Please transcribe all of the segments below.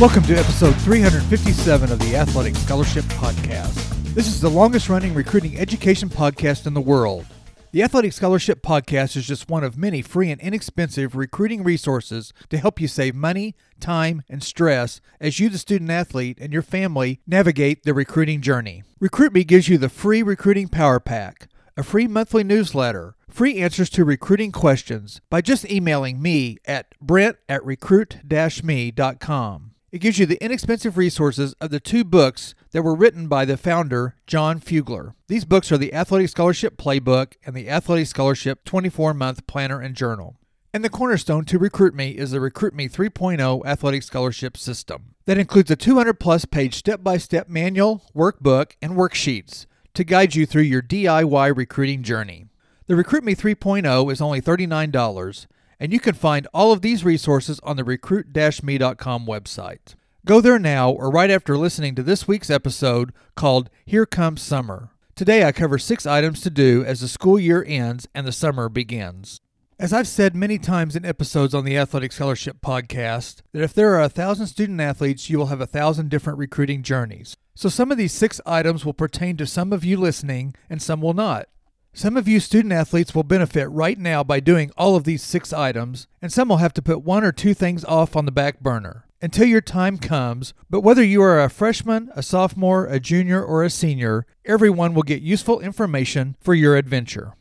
Welcome to episode 357 of the Athletic Scholarship Podcast. This is the longest running recruiting education podcast in the world. The Athletic Scholarship Podcast is just one of many free and inexpensive recruiting resources to help you save money, time, and stress as you, the student athlete, and your family navigate the recruiting journey. RecruitMe gives you the free Recruiting Power Pack, a free monthly newsletter, free answers to recruiting questions by just emailing me at brent at recruit-me.com. It gives you the inexpensive resources of the two books that were written by the founder, John Fugler. These books are the Athletic Scholarship Playbook and the Athletic Scholarship 24 month planner and journal. And the cornerstone to Recruit Me is the Recruit Me 3.0 Athletic Scholarship System. That includes a 200 plus page step by step manual, workbook, and worksheets to guide you through your DIY recruiting journey. The Recruit Me 3.0 is only $39 and you can find all of these resources on the recruit-me.com website. Go there now or right after listening to this week's episode called Here Comes Summer. Today I cover six items to do as the school year ends and the summer begins. As I've said many times in episodes on the Athletic Scholarship podcast, that if there are a thousand student athletes, you will have a thousand different recruiting journeys. So some of these six items will pertain to some of you listening and some will not. Some of you student athletes will benefit right now by doing all of these six items, and some will have to put one or two things off on the back burner until your time comes. But whether you are a freshman, a sophomore, a junior, or a senior, everyone will get useful information for your adventure.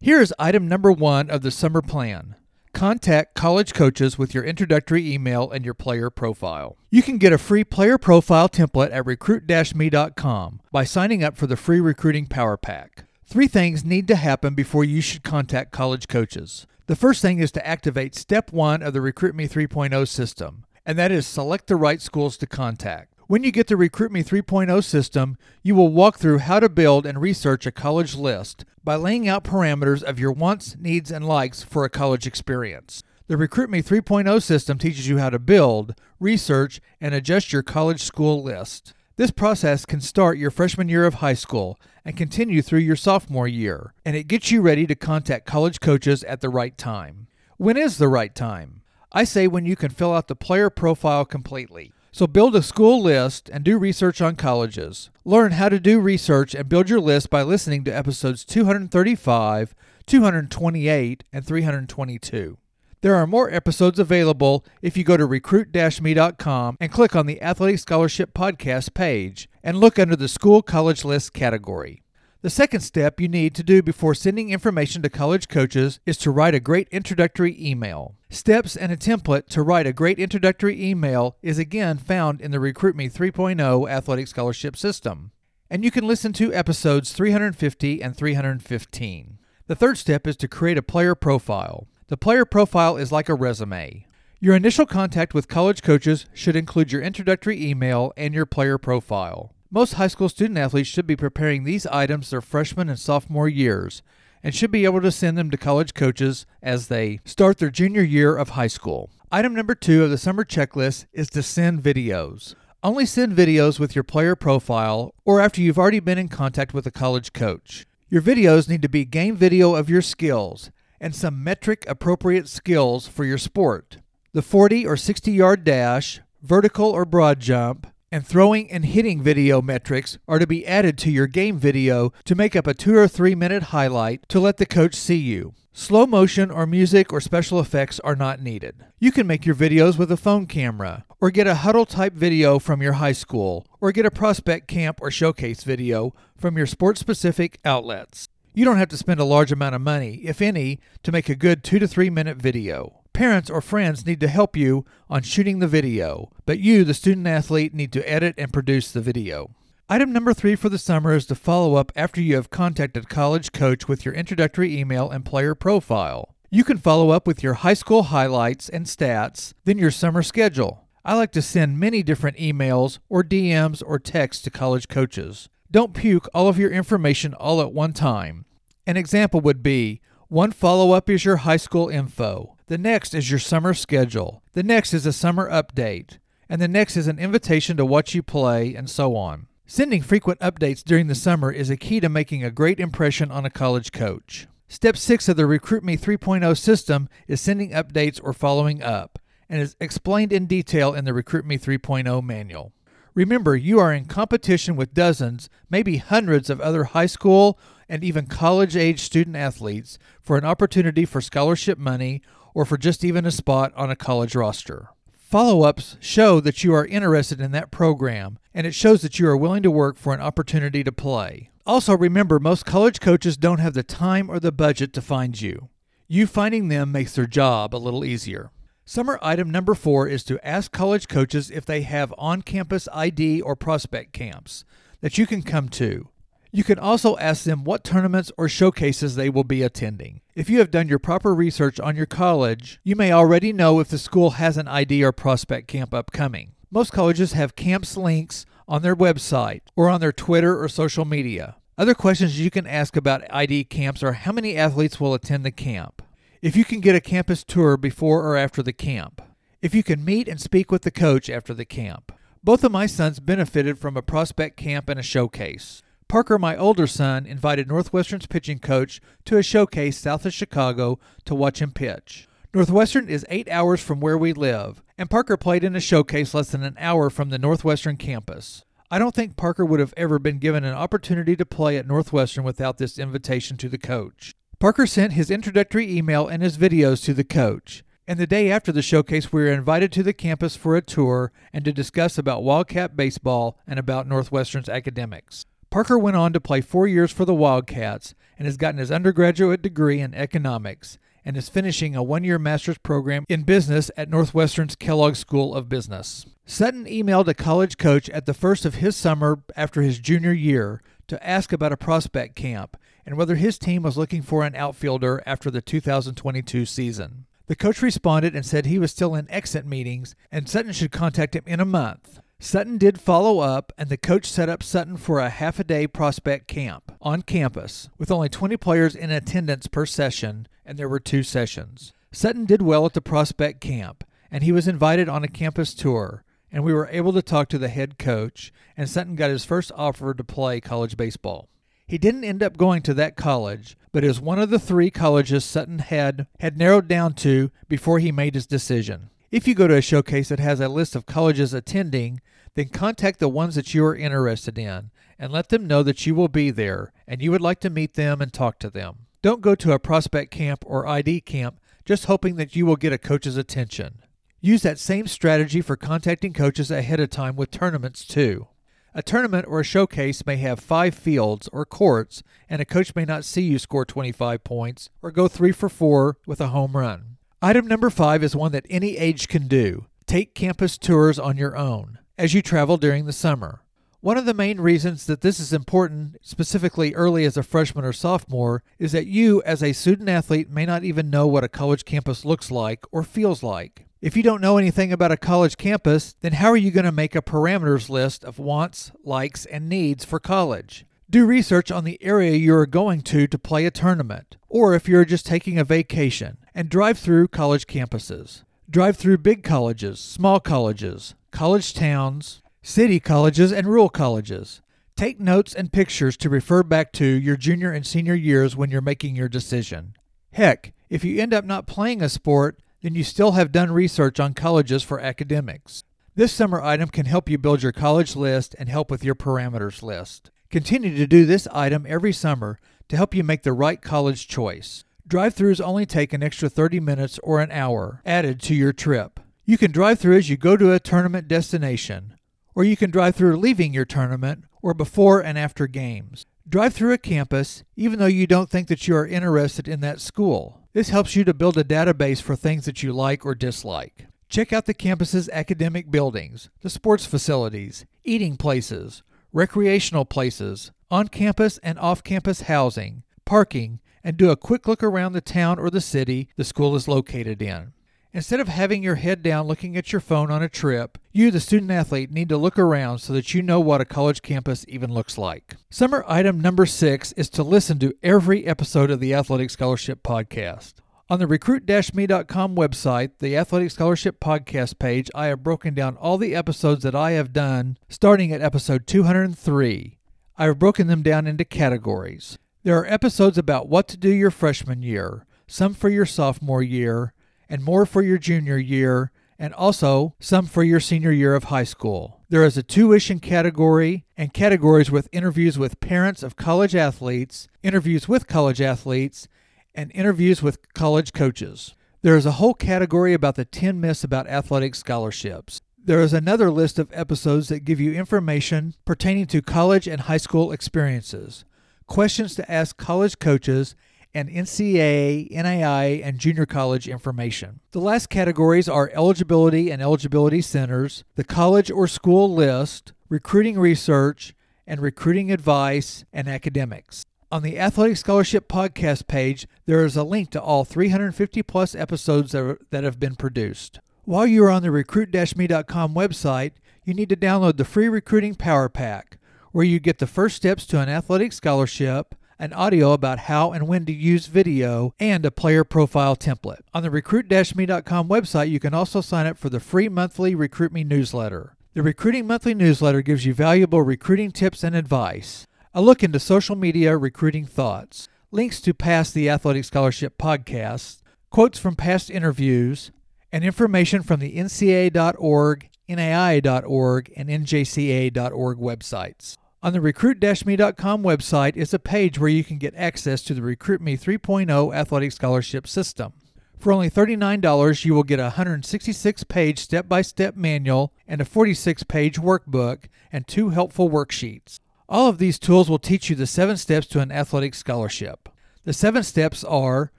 Here is item number one of the summer plan Contact college coaches with your introductory email and your player profile. You can get a free player profile template at recruit-me.com by signing up for the free recruiting power pack. Three things need to happen before you should contact college coaches. The first thing is to activate step 1 of the Recruit Me 3.0 system, and that is select the right schools to contact. When you get the Recruit Me 3.0 system, you will walk through how to build and research a college list by laying out parameters of your wants, needs, and likes for a college experience. The Recruit Me 3.0 system teaches you how to build, research, and adjust your college school list. This process can start your freshman year of high school and continue through your sophomore year, and it gets you ready to contact college coaches at the right time. When is the right time? I say when you can fill out the player profile completely. So build a school list and do research on colleges. Learn how to do research and build your list by listening to episodes 235, 228, and 322. There are more episodes available if you go to recruit-me.com and click on the Athletic Scholarship Podcast page and look under the School College List category. The second step you need to do before sending information to college coaches is to write a great introductory email. Steps and a template to write a great introductory email is again found in the Recruit Me 3.0 Athletic Scholarship System. And you can listen to episodes 350 and 315. The third step is to create a player profile. The player profile is like a resume. Your initial contact with college coaches should include your introductory email and your player profile. Most high school student athletes should be preparing these items their freshman and sophomore years and should be able to send them to college coaches as they start their junior year of high school. Item number two of the summer checklist is to send videos. Only send videos with your player profile or after you've already been in contact with a college coach. Your videos need to be game video of your skills and some metric appropriate skills for your sport. The 40 or 60 yard dash, vertical or broad jump, and throwing and hitting video metrics are to be added to your game video to make up a two or three minute highlight to let the coach see you. Slow motion or music or special effects are not needed. You can make your videos with a phone camera, or get a huddle type video from your high school, or get a prospect camp or showcase video from your sport specific outlets. You don't have to spend a large amount of money, if any, to make a good two to three minute video. Parents or friends need to help you on shooting the video, but you, the student athlete, need to edit and produce the video. Item number three for the summer is to follow up after you have contacted college coach with your introductory email and player profile. You can follow up with your high school highlights and stats, then your summer schedule. I like to send many different emails or DMs or texts to college coaches. Don't puke all of your information all at one time. An example would be one follow up is your high school info, the next is your summer schedule, the next is a summer update, and the next is an invitation to watch you play, and so on. Sending frequent updates during the summer is a key to making a great impression on a college coach. Step 6 of the Recruit Me 3.0 system is sending updates or following up, and is explained in detail in the Recruit Me 3.0 manual. Remember, you are in competition with dozens, maybe hundreds of other high school and even college age student athletes for an opportunity for scholarship money or for just even a spot on a college roster. Follow ups show that you are interested in that program, and it shows that you are willing to work for an opportunity to play. Also, remember, most college coaches don't have the time or the budget to find you. You finding them makes their job a little easier. Summer item number four is to ask college coaches if they have on campus ID or prospect camps that you can come to. You can also ask them what tournaments or showcases they will be attending. If you have done your proper research on your college, you may already know if the school has an ID or prospect camp upcoming. Most colleges have camps links on their website or on their Twitter or social media. Other questions you can ask about ID camps are how many athletes will attend the camp, if you can get a campus tour before or after the camp, if you can meet and speak with the coach after the camp. Both of my sons benefited from a prospect camp and a showcase. Parker, my older son, invited Northwestern's pitching coach to a showcase south of Chicago to watch him pitch. Northwestern is eight hours from where we live, and Parker played in a showcase less than an hour from the Northwestern campus. I don't think Parker would have ever been given an opportunity to play at Northwestern without this invitation to the coach. Parker sent his introductory email and his videos to the coach. And the day after the showcase, we were invited to the campus for a tour and to discuss about Wildcat baseball and about Northwestern's academics. Parker went on to play four years for the Wildcats and has gotten his undergraduate degree in economics and is finishing a one year master's program in business at Northwestern's Kellogg School of Business. Sutton emailed a college coach at the first of his summer after his junior year to ask about a prospect camp and whether his team was looking for an outfielder after the 2022 season. The coach responded and said he was still in exit meetings and Sutton should contact him in a month. Sutton did follow up, and the coach set up Sutton for a half a day prospect camp on campus with only 20 players in attendance per session, and there were two sessions. Sutton did well at the prospect camp, and he was invited on a campus tour, and we were able to talk to the head coach, and Sutton got his first offer to play college baseball. He didn't end up going to that college, but is one of the three colleges Sutton had had narrowed down to before he made his decision. If you go to a showcase that has a list of colleges attending, then contact the ones that you are interested in and let them know that you will be there and you would like to meet them and talk to them. Don't go to a prospect camp or ID camp just hoping that you will get a coach's attention. Use that same strategy for contacting coaches ahead of time with tournaments too. A tournament or a showcase may have five fields or courts, and a coach may not see you score 25 points or go three for four with a home run. Item number five is one that any age can do. Take campus tours on your own as you travel during the summer. One of the main reasons that this is important, specifically early as a freshman or sophomore, is that you, as a student athlete, may not even know what a college campus looks like or feels like. If you don't know anything about a college campus, then how are you going to make a parameters list of wants, likes, and needs for college? Do research on the area you are going to to play a tournament, or if you're just taking a vacation and drive through college campuses. Drive through big colleges, small colleges, college towns, city colleges, and rural colleges. Take notes and pictures to refer back to your junior and senior years when you're making your decision. Heck, if you end up not playing a sport, then you still have done research on colleges for academics. This summer item can help you build your college list and help with your parameters list. Continue to do this item every summer to help you make the right college choice. Drive throughs only take an extra 30 minutes or an hour added to your trip. You can drive through as you go to a tournament destination, or you can drive through leaving your tournament or before and after games. Drive through a campus even though you don't think that you are interested in that school. This helps you to build a database for things that you like or dislike. Check out the campus's academic buildings, the sports facilities, eating places, recreational places, on campus and off campus housing, parking, and do a quick look around the town or the city the school is located in. Instead of having your head down looking at your phone on a trip, you, the student athlete, need to look around so that you know what a college campus even looks like. Summer item number six is to listen to every episode of the Athletic Scholarship Podcast. On the recruit-me.com website, the Athletic Scholarship Podcast page, I have broken down all the episodes that I have done starting at episode 203. I have broken them down into categories. There are episodes about what to do your freshman year, some for your sophomore year, and more for your junior year, and also some for your senior year of high school. There is a tuition category and categories with interviews with parents of college athletes, interviews with college athletes, and interviews with college coaches. There is a whole category about the 10 myths about athletic scholarships. There is another list of episodes that give you information pertaining to college and high school experiences, questions to ask college coaches, and NCAA, NAIA, and junior college information. The last categories are eligibility and eligibility centers, the college or school list, recruiting research, and recruiting advice and academics. On the Athletic Scholarship Podcast page, there is a link to all 350 plus episodes that, that have been produced. While you are on the recruit-me.com website, you need to download the free Recruiting Power Pack, where you get the first steps to an athletic scholarship, an audio about how and when to use video, and a player profile template. On the recruit-me.com website, you can also sign up for the free monthly Recruit Me newsletter. The Recruiting Monthly newsletter gives you valuable recruiting tips and advice, a look into social media recruiting thoughts, links to past the Athletic Scholarship podcasts, quotes from past interviews, and information from the NCAA.org, NAIA.org, and NJCAA.org websites. On the recruit-me.com website is a page where you can get access to the Recruit Me 3.0 athletic scholarship system. For only $39, you will get a 166 page step by step manual and a 46 page workbook and two helpful worksheets. All of these tools will teach you the seven steps to an athletic scholarship. The seven steps are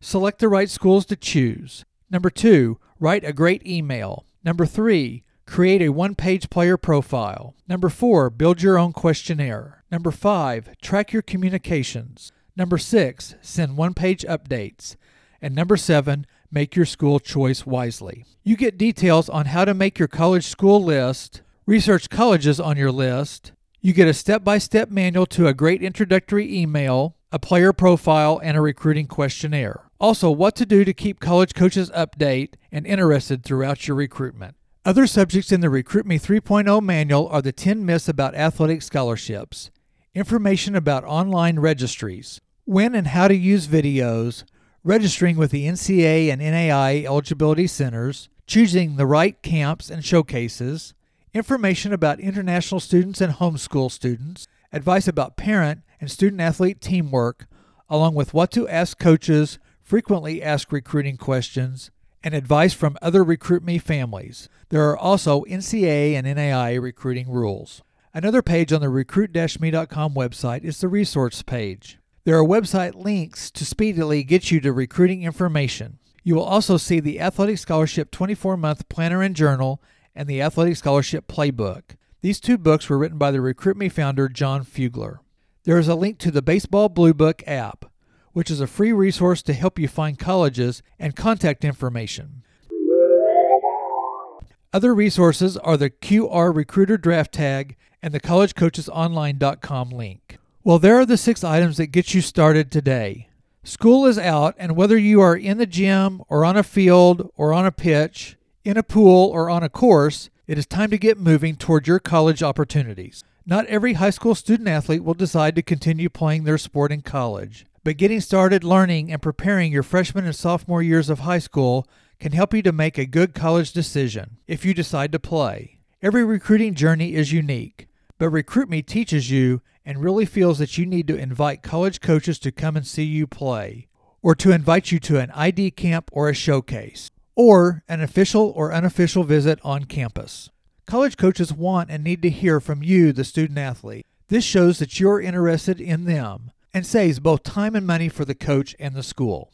select the right schools to choose. Number two, write a great email. Number three, Create a one page player profile. Number four, build your own questionnaire. Number five, track your communications. Number six, send one page updates. And number seven, make your school choice wisely. You get details on how to make your college school list, research colleges on your list. You get a step by step manual to a great introductory email, a player profile, and a recruiting questionnaire. Also, what to do to keep college coaches update and interested throughout your recruitment. Other subjects in the Recruit Me 3.0 manual are the 10 myths about athletic scholarships, information about online registries, when and how to use videos, registering with the NCAA and NAIA eligibility centers, choosing the right camps and showcases, information about international students and homeschool students, advice about parent and student athlete teamwork, along with what to ask coaches, frequently asked recruiting questions, and advice from other Recruit Me families. There are also NCAA and NAIA recruiting rules. Another page on the recruit-me.com website is the resource page. There are website links to speedily get you to recruiting information. You will also see the Athletic Scholarship 24 month planner and journal and the Athletic Scholarship Playbook. These two books were written by the Recruit Me founder John Fugler. There is a link to the Baseball Blue Book app which is a free resource to help you find colleges and contact information. Other resources are the QR Recruiter Draft Tag and the collegecoachesonline.com link. Well, there are the six items that get you started today. School is out, and whether you are in the gym or on a field or on a pitch, in a pool or on a course, it is time to get moving toward your college opportunities. Not every high school student athlete will decide to continue playing their sport in college. But getting started learning and preparing your freshman and sophomore years of high school can help you to make a good college decision if you decide to play. Every recruiting journey is unique, but Recruit Me teaches you and really feels that you need to invite college coaches to come and see you play, or to invite you to an ID camp or a showcase, or an official or unofficial visit on campus. College coaches want and need to hear from you, the student athlete. This shows that you're interested in them and saves both time and money for the coach and the school.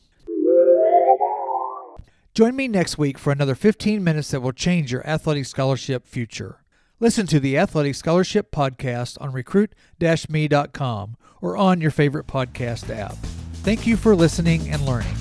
Join me next week for another 15 minutes that will change your athletic scholarship future. Listen to the Athletic Scholarship Podcast on recruit-me.com or on your favorite podcast app. Thank you for listening and learning.